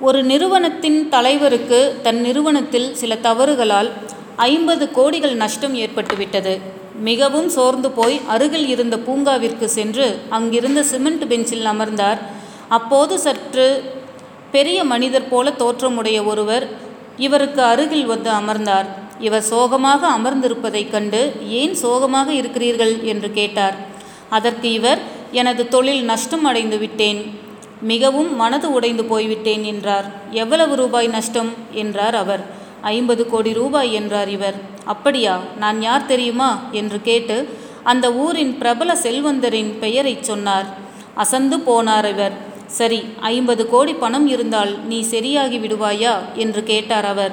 ஒரு நிறுவனத்தின் தலைவருக்கு தன் நிறுவனத்தில் சில தவறுகளால் ஐம்பது கோடிகள் நஷ்டம் ஏற்பட்டுவிட்டது. மிகவும் சோர்ந்து போய் அருகில் இருந்த பூங்காவிற்கு சென்று அங்கிருந்த சிமெண்ட் பெஞ்சில் அமர்ந்தார். அப்போது சற்று பெரிய மனிதர் போல தோற்றமுடைய ஒருவர் இவருக்கு அருகில் வந்து அமர்ந்தார். இவர் சோகமாக அமர்ந்திருப்பதைக் கண்டு ஏன் சோகமாக இருக்கிறீர்கள்? என்று கேட்டார். அதற்கு இவர் எனது தொழில் நஷ்டம் அடைந்து விட்டேன் மிகவும் மனது உடைந்து போய்விட்டேன் என்றார். எவ்வளவு ரூபாய் நஷ்டம்? என்றார் அவர். ஐம்பது கோடி ரூபாய் என்றார் இவர். அப்படியா? நான் யார் தெரியுமா? என்று கேட்டு அந்த ஊரின் பிரபல செல்வந்தரின் பெயரைச் சொன்னார். அசந்து போனார் இவர். சரி ஐம்பது கோடி பணம் இருந்தால் நீ சரியாகி விடுவாயா? என்று கேட்டார் அவர்.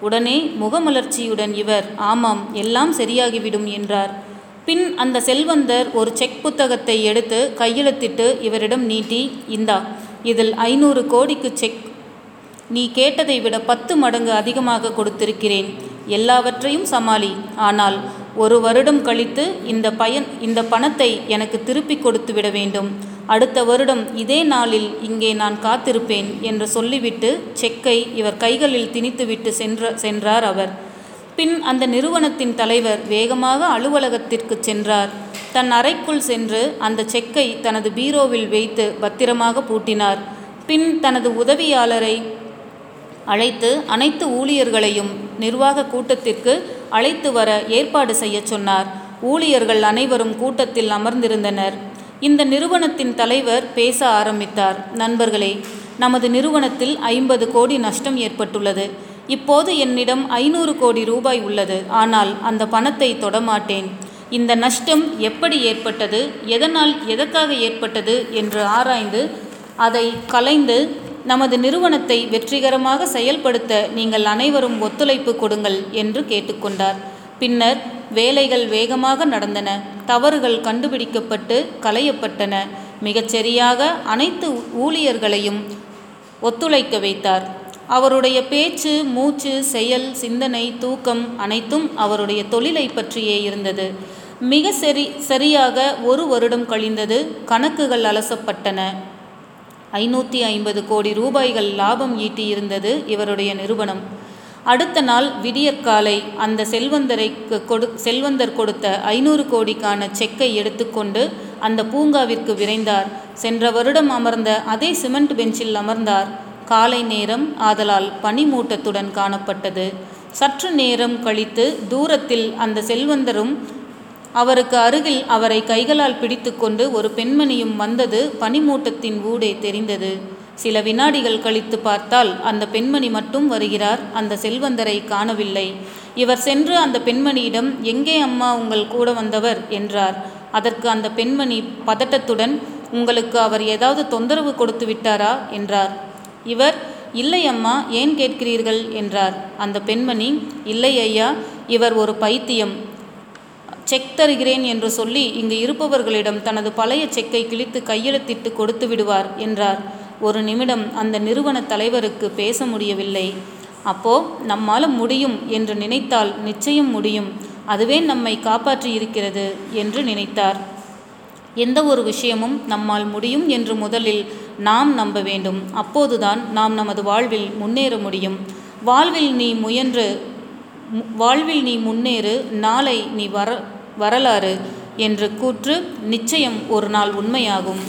உடனே முகமலர்ச்சியுடன் இவர் ஆமாம் எல்லாம் சரியாகிவிடும் என்றார். பின் அந்த செல்வந்தர் ஒரு செக் புத்தகத்தை எடுத்து கையெழுத்திட்டு இவரிடம் நீட்டி இந்தா இதில் ஐநூறு கோடிக்கு செக். நீ கேட்டதை விட பத்து மடங்கு அதிகமாக கொடுத்திருக்கிறேன். எல்லாவற்றையும் சமாளி. ஆனால் ஒரு வருடம் கழித்து இந்த பயன் இந்த பணத்தை எனக்கு திருப்பி கொடுத்து விட வேண்டும். அடுத்த வருடம் இதே நாளில் இங்கே நான் காத்திருப்பேன் என்று சொல்லிவிட்டு செக்கை இவர் கைகளில் திணித்துவிட்டு சென்ற சென்றார் அவர். பின் அந்த நிறுவனத்தின் தலைவர் வேகமாக அலுவலகத்திற்கு சென்றார். தன் அறைக்குள் சென்று அந்த செக்கை தனது பீரோவில் வைத்து பத்திரமாக பூட்டினார். பின் தனது உதவியாளரை அழைத்து அனைத்து ஊழியர்களையும் நிர்வாக கூட்டத்திற்கு அழைத்து வர ஏற்பாடு செய்ய சொன்னார். ஊழியர்கள் அனைவரும் கூட்டத்தில் அமர்ந்திருந்தனர். இந்த நிறுவனத்தின் தலைவர் பேச ஆரம்பித்தார். நண்பர்களே நமது நிறுவனத்தில் ஐம்பது கோடி நஷ்டம் ஏற்பட்டுள்ளது. இப்போது என்னிடம் ஐநூறு கோடி ரூபாய் உள்ளது. ஆனால் அந்த பணத்தை தொடமாட்டேன். இந்த நஷ்டம் எப்படி ஏற்பட்டது? எதனால் எதற்காக ஏற்பட்டது? என்று ஆராய்ந்து அதை கலைந்து நமது நிறுவனத்தை வெற்றிகரமாக செயல்படுத்த நீங்கள் அனைவரும் ஒத்துழைப்பு கொடுங்கள் என்று கேட்டுக்கொண்டார். பின்னர் வேலைகள் வேகமாக நடந்தன. தவறுகள் கண்டுபிடிக்கப்பட்டு களையப்பட்டன. மிகச்சரியாக அனைத்து ஊழியர்களையும் ஒத்துழைக்க வைத்தார். அவருடைய பேச்சு மூச்சு செயல் சிந்தனை தூக்கம் அனைத்தும் அவருடைய தொழிலை பற்றியே இருந்தது. மிக சரி சரியாக ஒரு வருடம் கழிந்தது கணக்குகள் அலசப்பட்டன. ஐநூற்றி ஐம்பது கோடி ரூபாய்கள் லாபம் ஈட்டியிருந்தது இவருடைய நிறுவனம். அடுத்த நாள் விடியற்காலை அந்த செல்வந்தரை கொடு செல்வந்தர் கொடுத்த ஐநூறு கோடிக்கான செக்கை எடுத்துக்கொண்டு அந்த பூங்காவிற்கு விரைந்தார். சென்ற வருடம் அமர்ந்த அதே சிமெண்ட் பெஞ்சில் அமர்ந்தார். காலை நேரம் ஆதலால் பனிமூட்டத்துடன் காணப்பட்டது. சற்று நேரம் கழித்து தூரத்தில் அந்த செல்வந்தரும் அவருக்கு அருகில் அவரை கைகளால் பிடித்துக்கொண்டு ஒரு பெண்மணியும் வந்தது பனிமூட்டத்தின் ஊடே தெரிந்தது. சில வினாடிகள் கழித்து பார்த்தால் அந்த பெண்மணி மட்டும் வருகிறார் அந்த செல்வந்தரை காணவில்லை. இவர் சென்று அந்த பெண்மணியிடம் எங்கே அம்மா உங்கள் கூட வந்தவர்? என்றார். அதற்கு அந்த பெண்மணி பதட்டத்துடன் உங்களுக்கு அவர் ஏதாவது தொந்தரவு கொடுத்து விட்டாரா? என்றார். இவர் இல்லை அம்மா ஏன் கேட்கிறீர்கள்? என்றார். அந்த பெண்மணி இல்லை ஐயா இவர் ஒரு பைத்தியம். செக் தருகிறேன் என்று சொல்லி இங்கு இருப்பவர்களிடம் தனது பழைய செக்கை கிழித்து கையெழுத்திட்டு கொடுத்து விடுவார் என்றார். ஒரு நிமிடம் அந்த நிறுவன தலைவருக்கு பேச முடியவில்லை. அப்போ நம்மால் முடியும் என்று நினைத்தால் நிச்சயம் முடியும். அதுவே நம்மை காப்பாற்றி இருக்கிறது என்று நினைத்தார். எந்த ஒரு விஷயமும் நம்மால் முடியும் என்று முதலில் நாம் நம்ப வேண்டும். அப்போதுதான் நாம் நமது வாழ்வில் முன்னேற முடியும். வாழ்வில் நீ முயன்று வாழ்வில் நீ முன்னேறு நாளை நீ வர வரலாறு என்று கூற்று நிச்சயம் ஒரு நாள் உண்மையாகும்.